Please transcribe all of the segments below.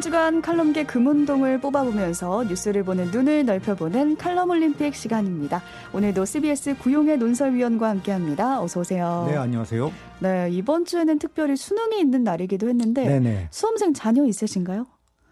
한 주간 칼럼계 금운동을 뽑아보면서 뉴스를 보는 눈을 넓혀보는 칼럼 올림픽 시간입니다. 오늘도 CBS 구용의 논설위원과 함께합니다. 어서 오세요. 네, 안녕하세요. 네, 이번 주에는 특별히 수능이 있는 날이기도 했는데 네네. 수험생 자녀 있으신가요?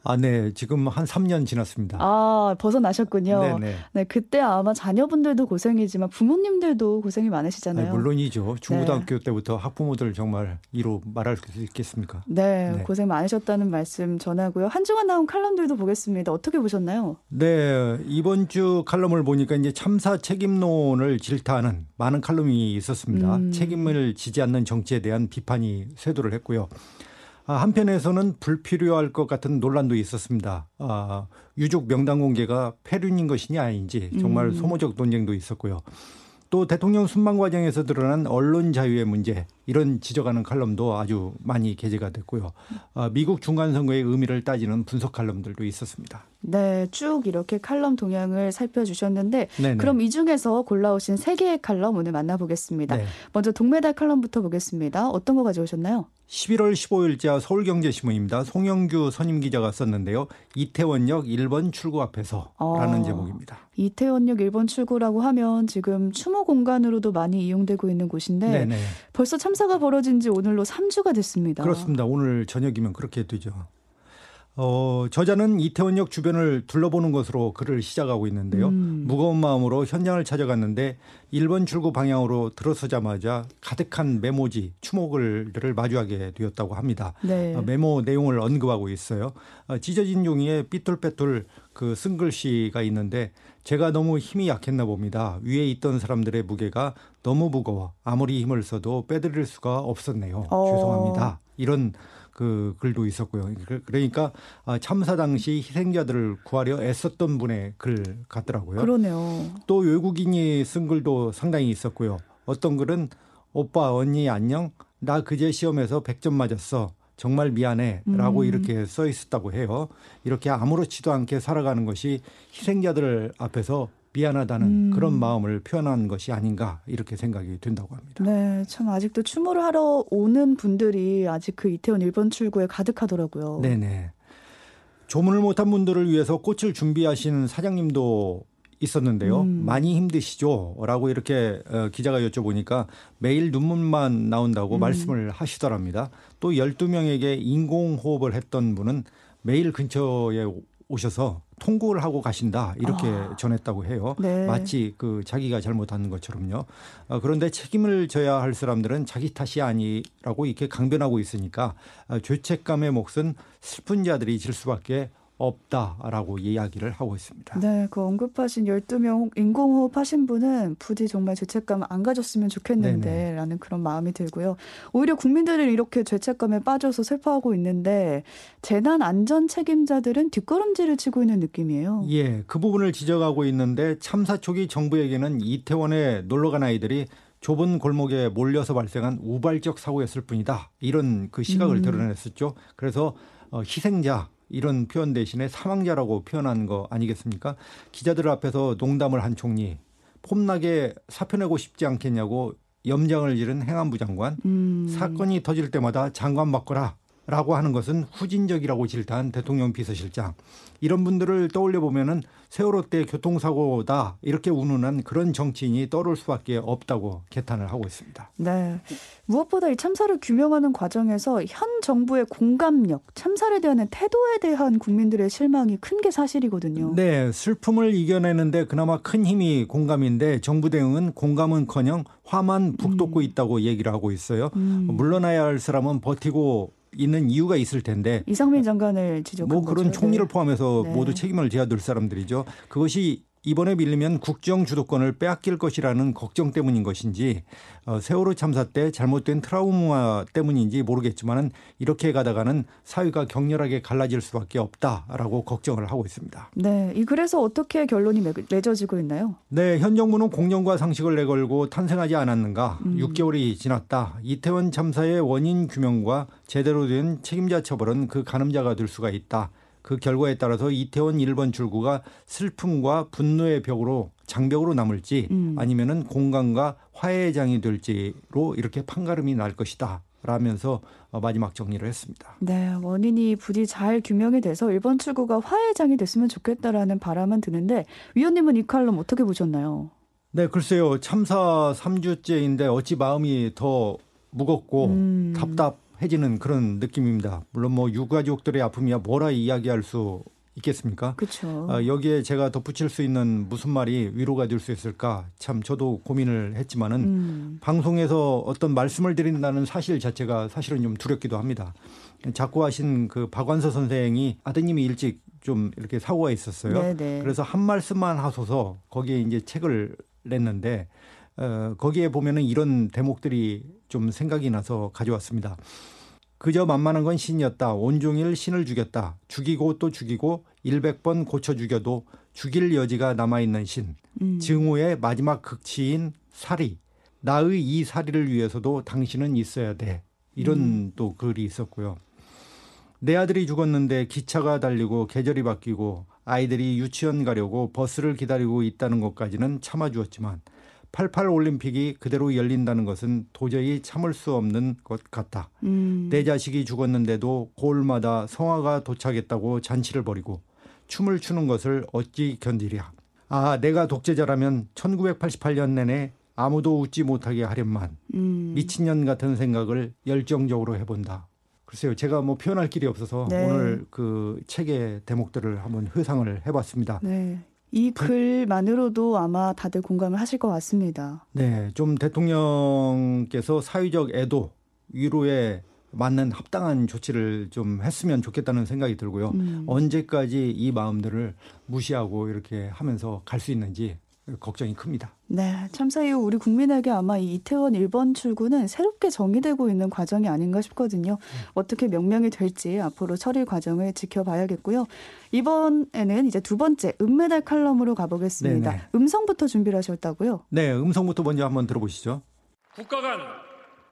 아, 네. 지금 한 3년 지났습니다. 아, 벗어나셨군요. 네네. 네, 그때 아마 자녀분들도 고생이지만 부모님들도 고생이 많으시잖아요. 네, 물론이죠. 중고등학교 네. 때부터 학부모들 정말 이로 말할 수 있겠습니까? 네, 네, 고생 많으셨다는 말씀 전하고요. 한 주간 나온 칼럼들도 보겠습니다. 어떻게 보셨나요? 네, 이번 주 칼럼을 보니까 이제 참사 책임론을 질타하는 많은 칼럼이 있었습니다. 음. 책임을 지지 않는 정치에 대한 비판이 쇄도를 했고요. 아, 한편에서는 불필요할 것 같은 논란도 있었습니다. 아, 유족 명단 공개가 폐륜인 것이냐 아닌지 정말 음. 소모적 논쟁도 있었고요. 또 대통령 순방 과정에서 드러난 언론 자유의 문제 이런 지적하는 칼럼도 아주 많이 게재가 됐고요. 아, 미국 중간 선거의 의미를 따지는 분석 칼럼들도 있었습니다. 네, 쭉 이렇게 칼럼 동향을 살펴주셨는데 네네. 그럼 이 중에서 골라오신 세 개의 칼럼 오늘 만나보겠습니다. 네. 먼저 동메달 칼럼부터 보겠습니다. 어떤 거 가져오셨나요? 11월 15일자 서울경제신문입니다. 송영규 선임 기자가 썼는데요. 이태원역 1번 출구 앞에서라는 아, 제목입니다. 이태원역 1번 출구라고 하면 지금 추모 공간으로도 많이 이용되고 있는 곳인데 네네. 벌써 참 사가 벌어진 지 오늘로 3주가 됐습니다. 그렇습니다. 오늘 저녁이면 그렇게 되죠. 어, 저자는 이태원역 주변을 둘러보는 것으로 글을 시작하고 있는데요. 음. 무거운 마음으로 현장을 찾아갔는데 1번 출구 방향으로 들어서자마자 가득한 메모지, 추모글들을 마주하게 되었다고 합니다. 네. 어, 메모 내용을 언급하고 있어요. 어, 찢어진 종이에 삐뚤빼뚤 그 쓴 글씨가 있는데 제가 너무 힘이 약했나 봅니다. 위에 있던 사람들의 무게가 너무 무거워 아무리 힘을 써도 빼드릴 수가 없었네요. 어. 죄송합니다. 이런 그 글도 있었고요. 그, 그러니까 아, 참사 당시 희생자들을 구하려 애썼던 분의 글 같더라고요. 그러네요. 또 외국인이 쓴 글도 상당히 있었고요. 어떤 글은 오빠 언니 안녕 나 그제 시험에서 100점 맞았어. 정말 미안해. 라고 음. 이렇게 써 있었다고 해요. 이렇게 아무렇지도 않게 살아가는 것이 희생자들 앞에서 미안하다는 음. 그런 마음을 표현한 것이 아닌가 이렇게 생각이 된다고 합니다. 네, 참 아직도 추모를 하러 오는 분들이 아직 그 이태원 1번 출구에 가득하더라고요. 네 네. 조문을 못한 분들을 위해서 꽃을 준비하시는 사장님도 있었는데요. 음. 많이 힘드시죠? 라고 이렇게 어, 기자가 여쭤보니까 매일 눈물만 나온다고 음. 말씀을 하시더랍니다. 또 12명에게 인공호흡을 했던 분은 매일 근처에 오셔서 통고를 하고 가신다 이렇게 아. 전했다고 해요. 네. 마치 그 자기가 잘못한 것처럼요. 어, 그런데 책임을 져야 할 사람들은 자기 탓이 아니라고 이렇게 강변하고 있으니까 어, 죄책감의 몫은 슬픈 자들이 질 수밖에 없다라고 이야기를 하고 있습니다. 네, 그 언급하신 12명 인공호흡 하신 분은 부디 정말 죄책감 안 가졌으면 좋겠는데 라는 그런 마음이 들고요. 오히려 국민들을 이렇게 죄책감에 빠져서 슬퍼하고 있는데 재난 안전 책임자들은 뒷걸음질을 치고 있는 느낌이에요. 예, 그 부분을 지적하고 있는데 참사 초기 정부에게는 이태원에 놀러 간 아이들이 좁은 골목에 몰려서 발생한 우발적 사고였을 뿐이다. 이런 그 시각을 음. 드러냈었죠. 그래서 어, 희생자 이런 표현 대신에 사망자라고 표현한 거 아니겠습니까? 기자들 앞에서 농담을 한 총리 폼나게 사표 내고 싶지 않겠냐고 염장을 지른 행안부 장관 음. 사건이 터질 때마다 장관 바꿔라 라고 하는 것은 후진적이라고 질타한 대통령 비서실장 이런 분들을 떠올려 보면은 세월호 때 교통사고다 이렇게 운운한 그런 정치인이 떠오를 수밖에 없다고 개탄을 하고 있습니다. 네. 무엇보다 이 참사를 규명하는 과정에서 현 정부의 공감력, 참사에 대한 태도에 대한 국민들의 실망이 큰 게 사실이거든요. 네. 슬픔을 이겨내는데 그나마 큰 힘이 공감인데 정부 대응은 공감은커녕 화만 북돋고 음. 있다고 얘기를 하고 있어요. 음. 물러나야 할 사람은 버티고 있는 이유가 있을 텐데 이상민 장관을 지적한 뭐 그런 거죠. 총리를 네. 포함해서 네. 모두 책임을 져야 될 사람들이죠. 그것이 이번에 밀리면 국정 주도권을 빼앗길 것이라는 걱정 때문인 것인지 어, 세월호 참사 때 잘못된 트라우마 때문인지 모르겠지만은 이렇게 가다가는 사회가 격렬하게 갈라질 수밖에 없다라고 걱정을 하고 있습니다. 네, 이 그래서 어떻게 결론이 맺어지고 있나요? 네, 현 정부는 공정과 상식을 내걸고 탄생하지 않았는가? 음. 6개월이 지났다. 이태원 참사의 원인 규명과 제대로 된 책임자 처벌은 그 가늠자가 될 수가 있다. 그 결과에 따라서 이태원 1번 출구가 슬픔과 분노의 벽으로 장벽으로 남을지 음. 아니면은 공간과 화해장이 될지로 이렇게 판가름이 날 것이다. 라면서 어, 마지막 정리를 했습니다. 네, 원인이 부디 잘 규명이 돼서 일본 출구가 화해장이 됐으면 좋겠다라는 바람은 드는데 위원님은 이 칼럼 어떻게 보셨나요? 네, 글쎄요. 참사 3주째인데 어찌 마음이 더 무겁고 음. 답답 해지는 그런 느낌입니다. 물론 뭐 유가족들의 아픔이야 뭐라 이야기할 수 있겠습니까? 그렇죠. 아, 여기에 제가 덧붙일 수 있는 무슨 말이 위로가 될 수 있을까? 참 저도 고민을 했지만은 음. 방송에서 어떤 말씀을 드린다는 사실 자체가 사실은 좀 두렵기도 합니다. 자꾸 하신 그 박완서 선생이 아드님이 일찍 좀 이렇게 사고가 있었어요. 네네. 그래서 한 말씀만 하소서 거기에 이제 책을 냈는데 어, 거기에 보면은 이런 대목들이 좀 생각이 나서 가져왔습니다. 그저 만만한 건 신이었다. 온종일 신을 죽였다. 죽이고 또 죽이고 100번 고쳐 죽여도 죽일 여지가 남아있는 신. 음. 증오의 마지막 극치인 사리. 나의 이 사리를 위해서도 당신은 있어야 돼. 이런 음. 또 글이 있었고요. 내 아들이 죽었는데 기차가 달리고 계절이 바뀌고 아이들이 유치원 가려고 버스를 기다리고 있다는 것까지는 참아주었지만 88 올림픽이 그대로 열린다는 것은 도저히 참을 수 없는 것 같다. 음. 내 자식이 죽었는데도 고을마다 성화가 도착했다고 잔치를 벌이고 춤을 추는 것을 어찌 견디랴. 아, 내가 독재자라면 1988년 내내 아무도 웃지 못하게 하련만 음. 미친년 같은 생각을 열정적으로 해본다. 글쎄요, 제가 뭐 표현할 길이 없어서 네. 오늘 그 책의 대목들을 한번 회상을 해봤습니다. 네. 이 글만으로도 아마 다들 공감을 하실 것 같습니다. 네, 좀 대통령께서 사회적 애도 위로에 맞는 합당한 조치를 좀 했으면 좋겠다는 생각이 들고요. 음. 언제까지 이 마음들을 무시하고 이렇게 하면서 갈 수 있는지 걱정이 큽니다. 네, 참사 이후 우리 국민에게 아마 이 이태원 1번 출구는 새롭게 정의되고 있는 과정이 아닌가 싶거든요. 음. 어떻게 명명이 될지 앞으로 처리 과정을 지켜봐야겠고요. 이번에는 이제 두 번째 은메달 칼럼으로 가보겠습니다. 네네. 음성부터 준비를 하셨다고요? 네, 음성부터 먼저 한번 들어보시죠. 국가 간,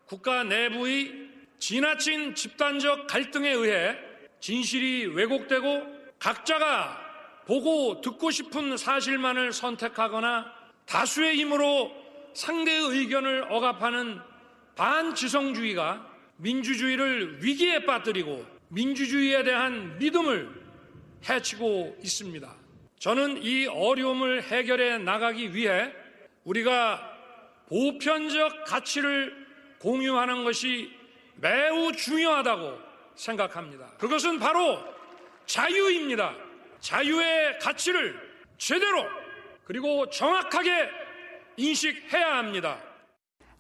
국가 내부의 지나친 집단적 갈등에 의해 진실이 왜곡되고 각자가 보고 듣고 싶은 사실만을 선택하거나 다수의 힘으로 상대의 의견을 억압하는 반지성주의가 민주주의를 위기에 빠뜨리고 민주주의에 대한 믿음을 해치고 있습니다. 저는 이 어려움을 해결해 나가기 위해 우리가 보편적 가치를 공유하는 것이 매우 중요하다고 생각합니다. 그것은 바로 자유입니다. 자유의 가치를 제대로 그리고 정확하게 인식해야 합니다.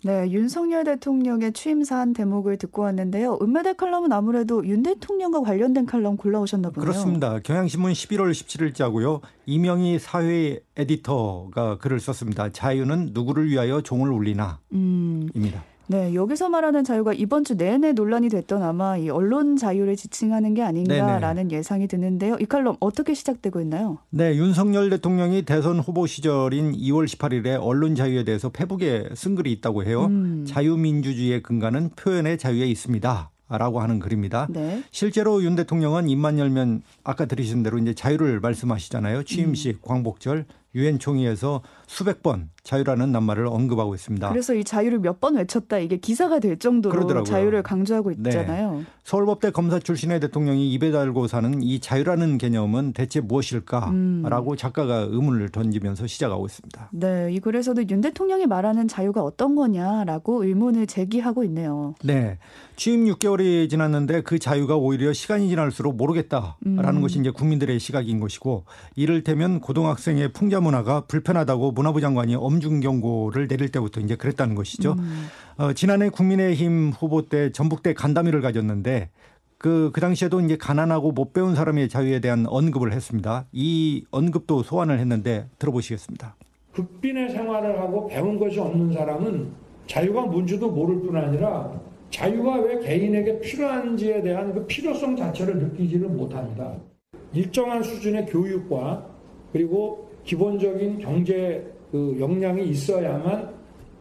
네, 윤석열 대통령의 취임사한 대목을 듣고 왔는데요. 은메달 칼럼은 아무래도 윤 대통령과 관련된 칼럼 골라오셨나 보네요. 그렇습니다. 경향신문 11월 17일자고요. 이명희 사회 에디터가 글을 썼습니다. 자유는 누구를 위하여 종을 울리나? 음. 입니다. 네, 여기서 말하는 자유가 이번 주 내내 논란이 됐던 아마 이 언론 자유를 지칭하는 게 아닌가라는 네네. 예상이 드는데요. 이 칼럼 어떻게 시작되고 있나요? 네, 윤석열 대통령이 대선 후보 시절인 2월 18일에 언론 자유에 대해서 페북에 쓴 글이 있다고 해요. 음. 자유민주주의의 근간은 표현의 자유에 있습니다. 라고 하는 글입니다. 네. 실제로 윤 대통령은 입만 열면 아까 들으신 대로 이제 자유를 말씀하시잖아요. 취임식, 음. 광복절, 유엔 총회에서 수백 번 자유라는 낱말을 언급하고 있습니다. 그래서 이 자유를 몇 번 외쳤다 이게 기사가 될 정도로 그러더라고요. 자유를 강조하고 네. 있잖아요. 네. 서울법대 검사 출신의 대통령이 입에 달고 사는 이 자유라는 개념은 대체 무엇일까라고 음. 작가가 의문을 던지면서 시작하고 있습니다. 네, 이 글에서도 윤 대통령이 말하는 자유가 어떤 거냐라고 의문을 제기하고 있네요. 네. 취임 6개월이 지났는데 그 자유가 오히려 시간이 지날수록 모르겠다라는 음. 것이 이제 국민들의 시각인 것이고 이를테면 고등학생의 풍자 문화가 불편하다고 문화부 장관이 엄중 경고를 내릴 때부터 이제 그랬다는 것이죠. 음. 어, 지난해 국민의힘 후보 때 전북대 간담회를 가졌는데 그, 그 당시에도 이제 가난하고 못 배운 사람의 자유에 대한 언급을 했습니다. 이 언급도 소환을 했는데 들어보시겠습니다. 극빈의 생활을 하고 배운 것이 없는 사람은 자유가 뭔지도 모를 뿐 아니라 자유가 왜 개인에게 필요한지에 대한 그 필요성 자체를 느끼지를 못합니다. 일정한 수준의 교육과 그리고 기본적인 경제 그 역량이 있어야만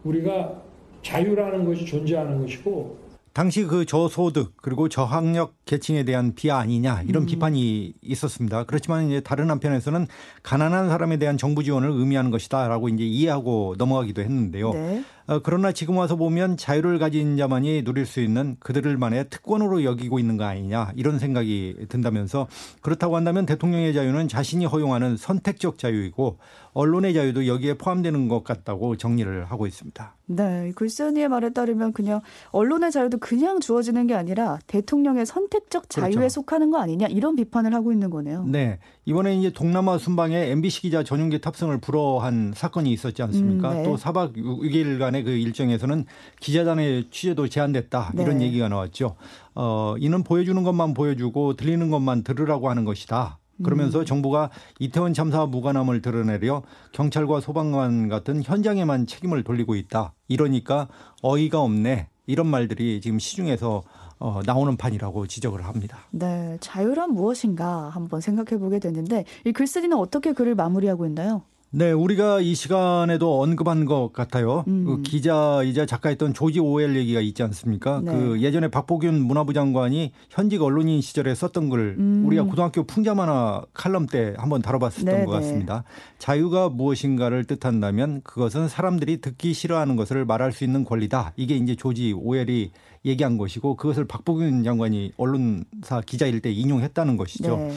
우리가 자유라는 것이 존재하는 것이고 당시 그 저소득 그리고 저학력 계층에 대한 비하 아니냐 이런 음. 비판이 있었습니다. 그렇지만 이제 다른 한편에서는 가난한 사람에 대한 정부 지원을 의미하는 것이다라고 이제 이해하고 넘어가기도 했는데요. 네. 어, 그러나 지금 와서 보면 자유를 가진 자만이 누릴 수 있는 그들만의 특권으로 여기고 있는 거 아니냐 이런 생각이 든다면서 그렇다고 한다면 대통령의 자유는 자신이 허용하는 선택적 자유이고 언론의 자유도 여기에 포함되는 것 같다고 정리를 하고 있습니다. 네, 글쓴이의 말에 따르면 그냥 언론의 자유도 그냥 주어지는 게 아니라 대통령의 선택적 자유에 그렇죠. 속하는 거 아니냐 이런 비판을 하고 있는 거네요. 네, 이번에 이제 동남아 순방에 MBC 기자 전용기 탑승을 불허한 사건이 있었지 않습니까? 음, 네. 또 4박 6일간의 그 일정에서는 기자단의 취재도 제한됐다 이런 네. 얘기가 나왔죠. 어, 이는 보여주는 것만 보여주고 들리는 것만 들으라고 하는 것이다. 그러면서 음. 정부가 이태원 참사와 무관함을 드러내려 경찰과 소방관 같은 현장에만 책임을 돌리고 있다. 이러니까 어이가 없네. 이런 말들이 지금 시중에서 어, 나오는 판이라고 지적을 합니다. 네, 자유란 무엇인가 한번 생각해 보게 되는데 이 글쓰기는 어떻게 글을 마무리하고 있나요? 네, 우리가 이 시간에도 언급한 것 같아요. 음. 그 기자이자 작가였던 조지 오웰 얘기가 있지 않습니까? 네. 그 예전에 박보균 문화부 장관이 현직 언론인 시절에 썼던 글 음. 우리가 고등학교 풍자만화 칼럼 때 한번 다뤄봤었던 네, 것 네. 같습니다. 자유가 무엇인가를 뜻한다면 그것은 사람들이 듣기 싫어하는 것을 말할 수 있는 권리다. 이게 이제 조지 오웰이 얘기한 것이고 그것을 박보균 장관이 언론사 기자일 때 인용했다는 것이죠. 네.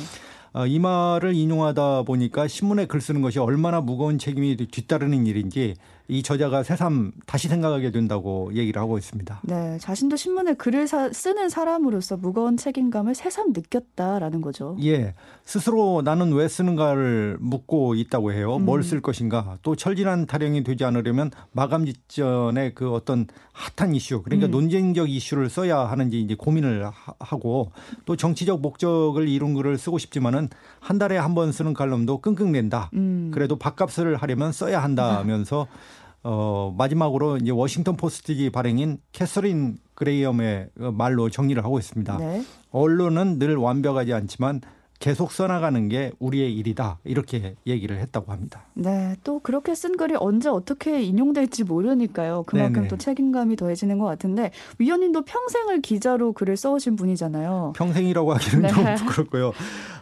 어, 이 말을 인용하다 보니까 신문에 글 쓰는 것이 얼마나 무거운 책임이 뒤따르는 일인지 이 저자가 새삼 다시 생각하게 된다고 얘기를 하고 있습니다. 네, 자신도 신문에 글을 사, 쓰는 사람으로서 무거운 책임감을 새삼 느꼈다라는 거죠. 예, 스스로 나는 왜 쓰는가를 묻고 있다고 해요. 음. 뭘 쓸 것인가. 또 철 지난 타령이 되지 않으려면 마감 직전에 그 어떤 핫한 이슈, 그러니까 음. 논쟁적 이슈를 써야 하는지 이제 고민을 하고 또 정치적 목적을 이룬 글을 쓰고 싶지만은 한 달에 한 번 쓰는 칼럼도 끙끙댄다. 음. 그래도 밥값을 하려면 써야 한다면서. 어, 마지막으로 이제 워싱턴 포스트지 발행인 캐서린 그레이엄의 말로 정리를 하고 있습니다. 네. 언론은 늘 완벽하지 않지만 계속 써나가는 게 우리의 일이다 이렇게 얘기를 했다고 합니다. 네, 또 그렇게 쓴 글이 언제 어떻게 인용될지 모르니까요. 그만큼 네네. 또 책임감이 더해지는 것 같은데 위원님도 평생을 기자로 글을 써오신 분이잖아요. 평생이라고 하기는 네. 좀 부끄럽고요.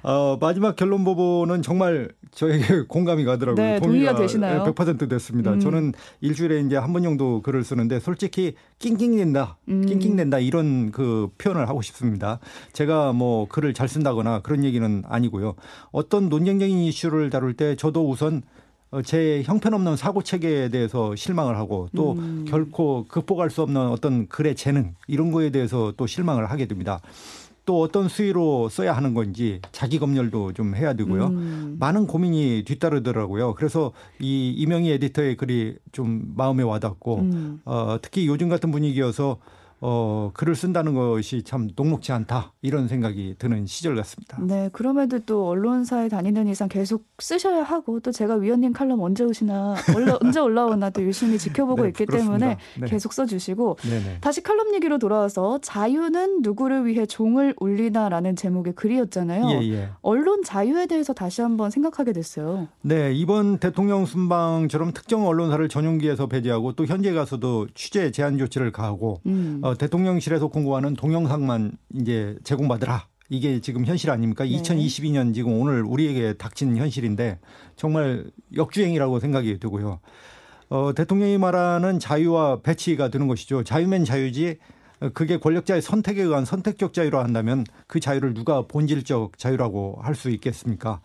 어, 마지막 결론 부분은 정말 저에게 공감이 가더라고요. 네, 동의가, 동의가 되시나요? 100% 됐습니다. 음. 저는 일주일에 이제 한 번 정도 글을 쓰는데 솔직히 낑낑댄다, 음. 낑낑댄다 이런 그 표현을 하고 싶습니다. 제가 뭐 글을 잘 쓴다거나 그런 얘기는 아니고요. 어떤 논쟁적인 이슈를 다룰 때 저도 우선 어, 제 형편없는 사고 체계에 대해서 실망을 하고 또 음. 결코 극복할 수 없는 어떤 글의 재능 이런 거에 대해서 또 실망을 하게 됩니다. 또 어떤 수위로 써야 하는 건지 자기 검열도 좀 해야 되고요. 음. 많은 고민이 뒤따르더라고요. 그래서 이 이명희 에디터의 글이 좀 마음에 와닿고 음. 어, 특히 요즘 같은 분위기여서 어, 글을 쓴다는 것이 참 녹록지 않다 이런 생각이 드는 시절 같습니다. 네, 그럼에도 또 언론사에 다니는 이상 계속 쓰셔야 하고 또 제가 위원님 칼럼 언제 오시나 올라, 언제 올라오나 또 열심히 지켜보고 네, 있기 그렇습니다. 때문에 네. 계속 써주시고 네네. 다시 칼럼 얘기로 돌아와서 자유는 누구를 위해 종을 울리나라는 제목의 글이었잖아요. 예, 예. 언론 자유에 대해서 다시 한번 생각하게 됐어요. 네, 이번 대통령 순방처럼 특정 언론사를 전용기에서 배제하고 또 현재 가서도 취재 제한 조치를 가하고 음. 어, 대통령실에서 공고하는 동영상만 이제 제공받으라. 이게 지금 현실 아닙니까? 네. 2022년 지금 오늘 우리에게 닥친 현실인데 정말 역주행이라고 생각이 들고요. 어, 대통령이 말하는 자유와 배치가 되는 것이죠. 자유면 자유지 그게 권력자의 선택에 의한 선택적 자유라 한다면 그 자유를 누가 본질적 자유라고 할 수 있겠습니까?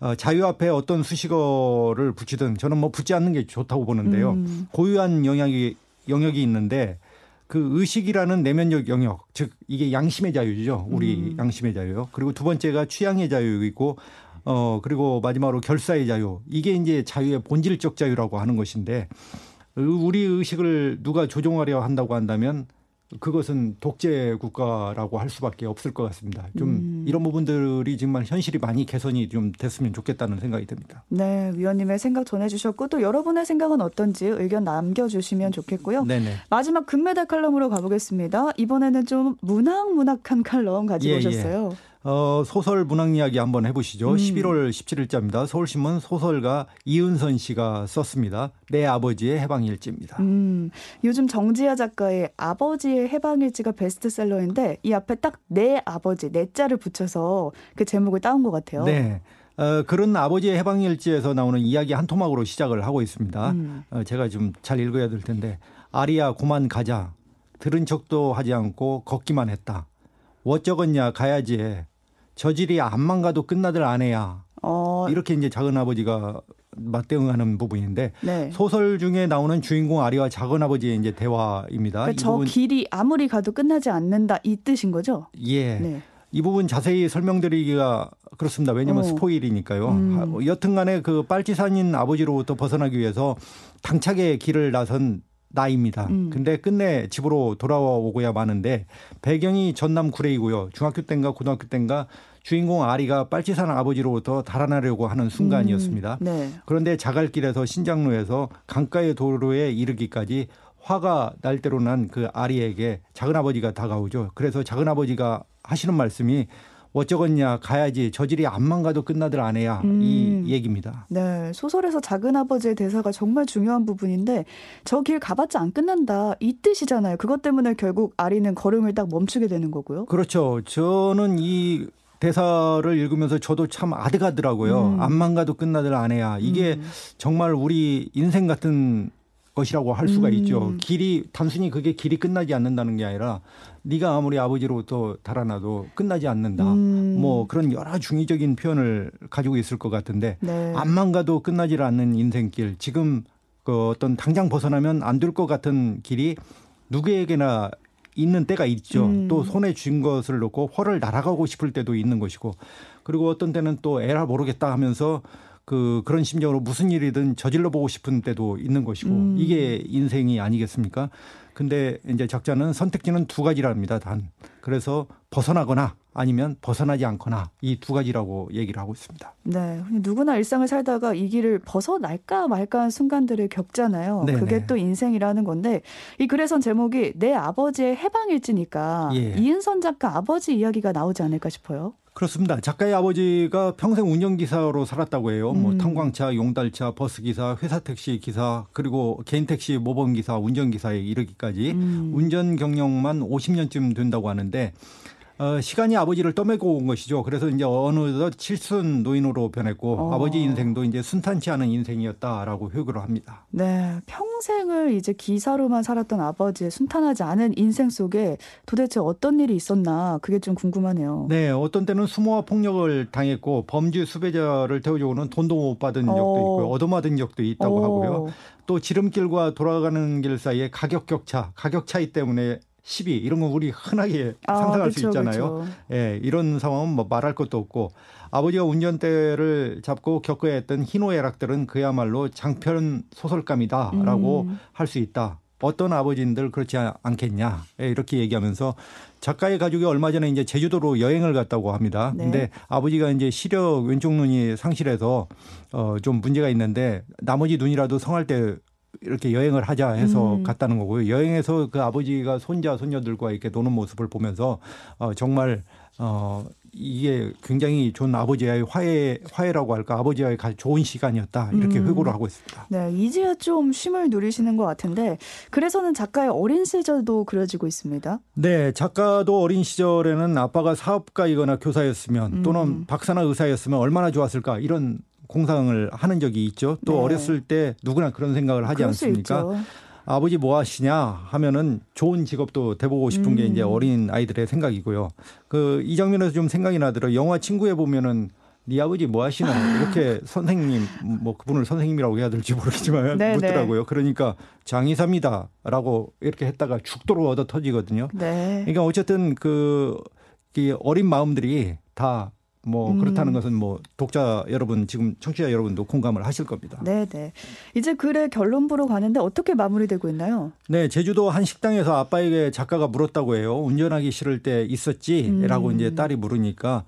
어, 자유 앞에 어떤 수식어를 붙이든 저는 뭐 붙지 않는 게 좋다고 보는데요. 음. 고유한 영역이 영역이 있는데 그 의식이라는 내면적 영역, 즉 이게 양심의 자유죠. 우리 음. 양심의 자유. 그리고 두 번째가 취향의 자유이고 어 그리고 마지막으로 결사의 자유. 이게 이제 자유의 본질적 자유라고 하는 것인데 우리 의식을 누가 조종하려 한다고 한다면 그것은 독재 국가라고 할 수밖에 없을 것 같습니다. 좀 음. 이런 부분들이 정말 현실이 많이 개선이 좀 됐으면 좋겠다는 생각이 듭니다. 네, 위원님의 생각 전해주셨고 또 여러분의 생각은 어떤지 의견 남겨주시면 좋겠고요. 네네. 마지막 금메달 칼럼으로 가보겠습니다. 이번에는 좀 문학 문학한 칼럼 가지고 예, 예. 오셨어요. 예. 어, 소설 문학 이야기 한번 해보시죠. 음. 11월 17일자입니다. 서울신문 소설가 이은선 씨가 썼습니다. 내 아버지의 해방일지입니다. 음, 요즘 정지아 작가의 아버지의 해방일지가 베스트셀러인데 이 앞에 딱 내 아버지, 내 자를 붙여서 그 제목을 따온 것 같아요. 네. 어, 그런 아버지의 해방일지에서 나오는 이야기 한 토막으로 시작을 하고 있습니다. 음. 어, 제가 좀 잘 읽어야 될 텐데 아리야 고만 가자. 들은 척도 하지 않고 걷기만 했다. 어쩌겠냐 가야지. 저질이 안만 가도 끝나들 아내야. 어. 이렇게 이제 작은 아버지가 맞대응하는 부분인데 네. 소설 중에 나오는 주인공 아리와 작은 아버지의 이제 대화입니다. 그러니까 저 부분... 길이 아무리 가도 끝나지 않는다 이 뜻인 거죠? 예. 네. 이 부분 자세히 설명드리기가 그렇습니다. 왜냐하면 어. 스포일이니까요. 음. 여튼간에 그 빨치산인 아버지로부터 벗어나기 위해서 당차게 길을 나선 나이입니다. 음. 근데 끝내 집으로 돌아와 오고야 마는데 배경이 전남 구례이고요. 중학교 때인가 고등학교 때인가 주인공 아리가 빨치산 아버지로부터 달아나려고 하는 순간이었습니다. 음. 네. 그런데 자갈길에서 신장로에서 강가의 도로에 이르기까지 화가 날 대로 난 그 아리에게 작은 아버지가 다가오죠. 그래서 작은 아버지가 하시는 말씀이 어쩌겠냐 가야지 저질이 안만 가도 끝나들 안 해야 음. 이 얘기입니다. 네 소설에서 작은 아버지의 대사가 정말 중요한 부분인데 저 길 가봤자 안 끝난다 이 뜻이잖아요. 그것 때문에 결국 아리는 걸음을 딱 멈추게 되는 거고요. 그렇죠. 저는 이 대사를 읽으면서 저도 참 아득하더라고요. 음. 안만 가도 끝나들 안 해야 이게 음. 정말 우리 인생 같은 것이라고 할 수가 음. 있죠. 길이 단순히 그게 길이 끝나지 않는다는 게 아니라 네가 아무리 아버지로부터 달아나도 끝나지 않는다. 음. 뭐 그런 여러 중의적인 표현을 가지고 있을 것 같은데 네. 앞만 가도 끝나지 않는 인생길. 지금 그 어떤 당장 벗어나면 안 될 것 같은 길이 누구에게나 있는 때가 있죠. 음. 또 손에 쥔 것을 놓고 허를 날아가고 싶을 때도 있는 것이고 그리고 어떤 때는 또 에라 모르겠다 하면서 그 그런 심정으로 무슨 일이든 저질러 보고 싶은 때도 있는 것이고 음. 이게 인생이 아니겠습니까? 근데 이제 작자는 선택지는 두 가지랍니다. 단. 그래서 벗어나거나 아니면 벗어나지 않거나 이 두 가지라고 얘기를 하고 있습니다. 네. 누구나 일상을 살다가 이 길을 벗어날까 말까 한 순간들을 겪잖아요. 네네. 그게 또 인생이라는 건데 이 글에선 제목이 내 아버지의 해방일지니까 예. 이은선 작가 아버지 이야기가 나오지 않을까 싶어요. 그렇습니다. 작가의 아버지가 평생 운전기사로 살았다고 해요. 뭐 음. 뭐 탄광차, 용달차, 버스기사, 회사 택시 기사, 그리고 개인 택시 모범기사, 운전기사에 이르기까지 음. 운전 경력만 50년쯤 된다고 하는데 어, 시간이 아버지를 떠매고 온 것이죠. 그래서 이제 어느덧 칠순 노인으로 변했고 어. 아버지 인생도 이제 순탄치 않은 인생이었다라고 회고를 합니다. 네, 평생을 이제 기사로만 살았던 아버지의 순탄하지 않은 인생 속에 도대체 어떤 일이 있었나 그게 좀 궁금하네요. 네, 어떤 때는 수모와 폭력을 당했고 범죄 수배자를 태워주고는 돈도 못 받은 적도 어. 있고요, 얻어맞은 적도 있다고 어. 하고요. 또 지름길과 돌아가는 길 사이에 가격 격차, 가격 차이 때문에 시비 이런 거 우리 흔하게 아, 상상할 그쵸, 수 있잖아요. 그쵸. 예, 이런 상황은 뭐 말할 것도 없고 아버지가 운전대를 잡고 겪어야 했던 희노애락들은 그야말로 장편 소설감이다라고 음. 할수 있다. 어떤 아버지들 그렇지 않겠냐 예, 이렇게 얘기하면서 작가의 가족이 얼마 전에 이제 제주도로 여행을 갔다고 합니다. 네. 근데 아버지가 이제 시력 왼쪽 눈이 상실해서 어 좀 문제가 있는데 나머지 눈이라도 성할 때 이렇게 여행을 하자 해서 음. 갔다는 거고요. 여행에서 그 아버지가 손자 손녀들과 이렇게 노는 모습을 보면서 어 정말 어 이게 굉장히 좋은 아버지와의 화해 화해라고 할까 아버지와의 좋은 시간이었다 이렇게 음. 회고를 하고 있습니다. 네, 이제야 좀 쉼을 누리시는 것 같은데 그래서는 작가의 어린 시절도 그려지고 있습니다. 네, 작가도 어린 시절에는 아빠가 사업가이거나 교사였으면 또는 음. 박사나 의사였으면 얼마나 좋았을까 이런 공상을 하는 적이 있죠. 또 네. 어렸을 때 누구나 그런 생각을 하지 않습니까? 아버지 뭐 하시냐 하면은 좋은 직업도 돼보고 싶은 음. 게 이제 어린 아이들의 생각이고요. 그 이 장면에서 좀 생각이 나더라. 영화 친구에 보면은 네 아버지 뭐 하시나 이렇게 선생님 뭐 그분을 선생님이라고 해야 될지 모르겠지만 네, 네. 묻더라고요. 그러니까 장의사입니다라고 이렇게 했다가 죽도록 얻어 터지거든요. 네. 그러니까 어쨌든 그 어린 마음들이 다 뭐 음. 그렇다는 것은 뭐 독자 여러분 지금 청취자 여러분도 공감을 하실 겁니다. 네, 네. 이제 글의 결론부로 가는데 어떻게 마무리되고 있나요? 네, 제주도 한 식당에서 아빠에게 작가가 물었다고 해요. 운전하기 싫을 때 있었지?라고 음. 이제 딸이 물으니까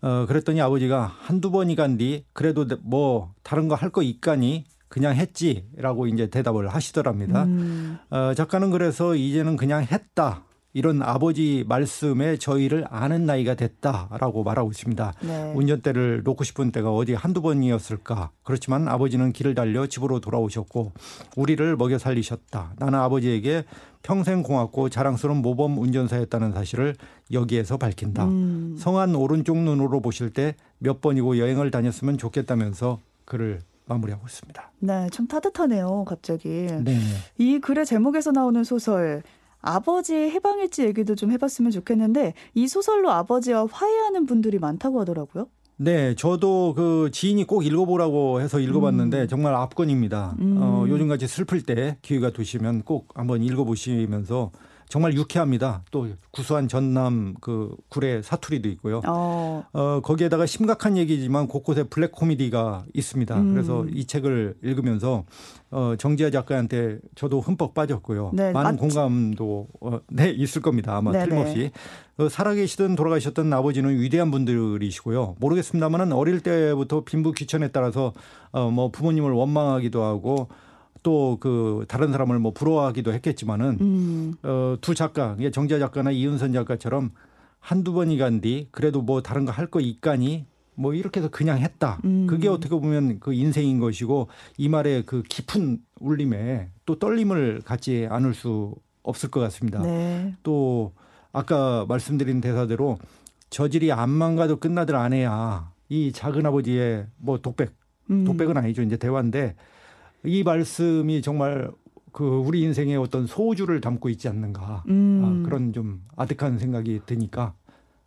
어 그랬더니 아버지가 한두 번이 간 뒤 그래도 뭐 다른 거 할 거 있가니 그냥 했지라고 이제 대답을 하시더랍니다. 음. 어 작가는 그래서 이제는 그냥 했다. 이런 아버지 말씀에 저희를 아는 나이가 됐다라고 말하고 있습니다. 네. 운전대를 놓고 싶은 때가 어디 한두 번이었을까. 그렇지만 아버지는 길을 달려 집으로 돌아오셨고 우리를 먹여 살리셨다. 나는 아버지에게 평생 고맙고 자랑스러운 모범 운전사였다는 사실을 여기에서 밝힌다. 음. 성안 오른쪽 눈으로 보실 때 몇 번이고 여행을 다녔으면 좋겠다면서 글을 마무리하고 있습니다. 네, 좀 따뜻하네요, 갑자기. 네. 이 글의 제목에서 나오는 소설 아버지의 해방일지 얘기도 좀 해봤으면 좋겠는데 이 소설로 아버지와 화해하는 분들이 많다고 하더라고요. 네, 저도 그 지인이 꼭 읽어보라고 해서 읽어봤는데 음. 정말 압권입니다. 음. 어, 요즘같이 슬플 때 기회가 되시면 꼭 한번 읽어보시면서 정말 유쾌합니다. 또 구수한 전남 그 굴의 사투리도 있고요. 어. 어 거기에다가 심각한 얘기지만 곳곳에 블랙 코미디가 있습니다. 음. 그래서 이 책을 읽으면서 어 정지아 작가한테 저도 흠뻑 빠졌고요. 네, 많은 맞... 공감도 어, 네 있을 겁니다. 아마 네네. 틀림없이 어, 살아계시든 돌아가셨던 아버지는 위대한 분들이시고요. 모르겠습니다만은 어릴 때부터 빈부 귀천에 따라서 어 뭐 부모님을 원망하기도 하고 또 그 다른 사람을 뭐 부러워하기도 했겠지만은 음. 어 두 작가 정지아 작가나 이은선 작가처럼 한두 번이 간 뒤 그래도 뭐 다른 거 할 거 있까니 뭐 이렇게 해서 그냥 했다. 음. 그게 어떻게 보면 그 인생인 것이고 이 말의 그 깊은 울림에 또 떨림을 갖지 않을 수 없을 것 같습니다. 네. 또 아까 말씀드린 대사대로 저질이 안만 가도 끝나들 안 해야 이 작은 아버지의 뭐 독백 음. 독백은 아니죠 이제 대화인데 이 말씀이 정말 그 우리 인생의 어떤 소주를 담고 있지 않는가 음. 아, 그런 좀 아득한 생각이 드니까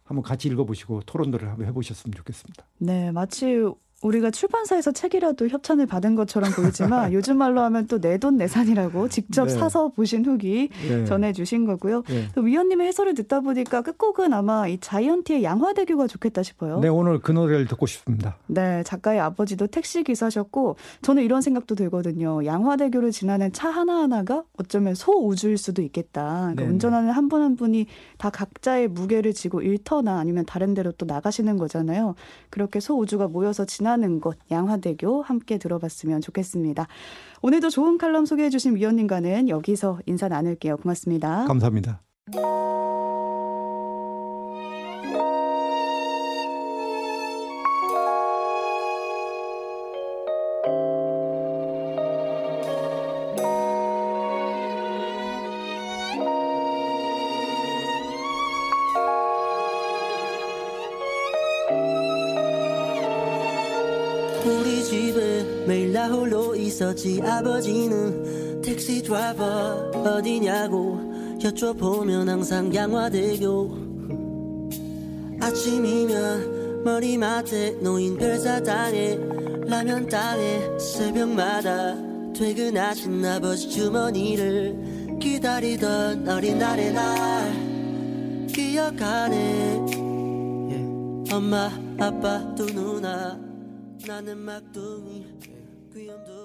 한번 같이 읽어보시고 토론들을 한번 해보셨으면 좋겠습니다. 네, 마치 우리가 출판사에서 책이라도 협찬을 받은 것처럼 보이지만 요즘 말로 하면 또 내 돈 내산이라고 직접 네. 사서 보신 후기 네. 전해주신 거고요. 네. 또 위원님의 해설을 듣다 보니까 끝곡은 아마 이 자이언티의 양화대교가 좋겠다 싶어요. 네, 오늘 그 노래를 듣고 싶습니다. 네, 작가의 아버지도 택시 기사셨고 저는 이런 생각도 들거든요. 양화대교를 지나는 차 하나하나가 어쩌면 소우주일 수도 있겠다. 그러니까 운전하는 한 분한 한 분이 다 각자의 무게를 지고 일터나 아니면 다른 데로 또 나가시는 거잖아요. 그렇게 소우주가 모여서 지나 지나는 곳 양화대교 함께 들어봤으면 좋겠습니다. 오늘도 좋은 칼럼 소개해 주신 위원님과는 여기서 인사 나눌게요. 고맙습니다. 감사합니다. 우리 집에 매일 나 홀로 있었지. 아버지는 택시 드라이버 어디냐고 여쭤보면 항상 양화대교. 아침이면 머리맡에 놓인 별사탕에 라면 땅에 새벽마다 퇴근하신 아버지 주머니를 기다리던 어린 날의 날 기억하네. 엄마 아빠 두 누나 나는 막둥이 귀염둥이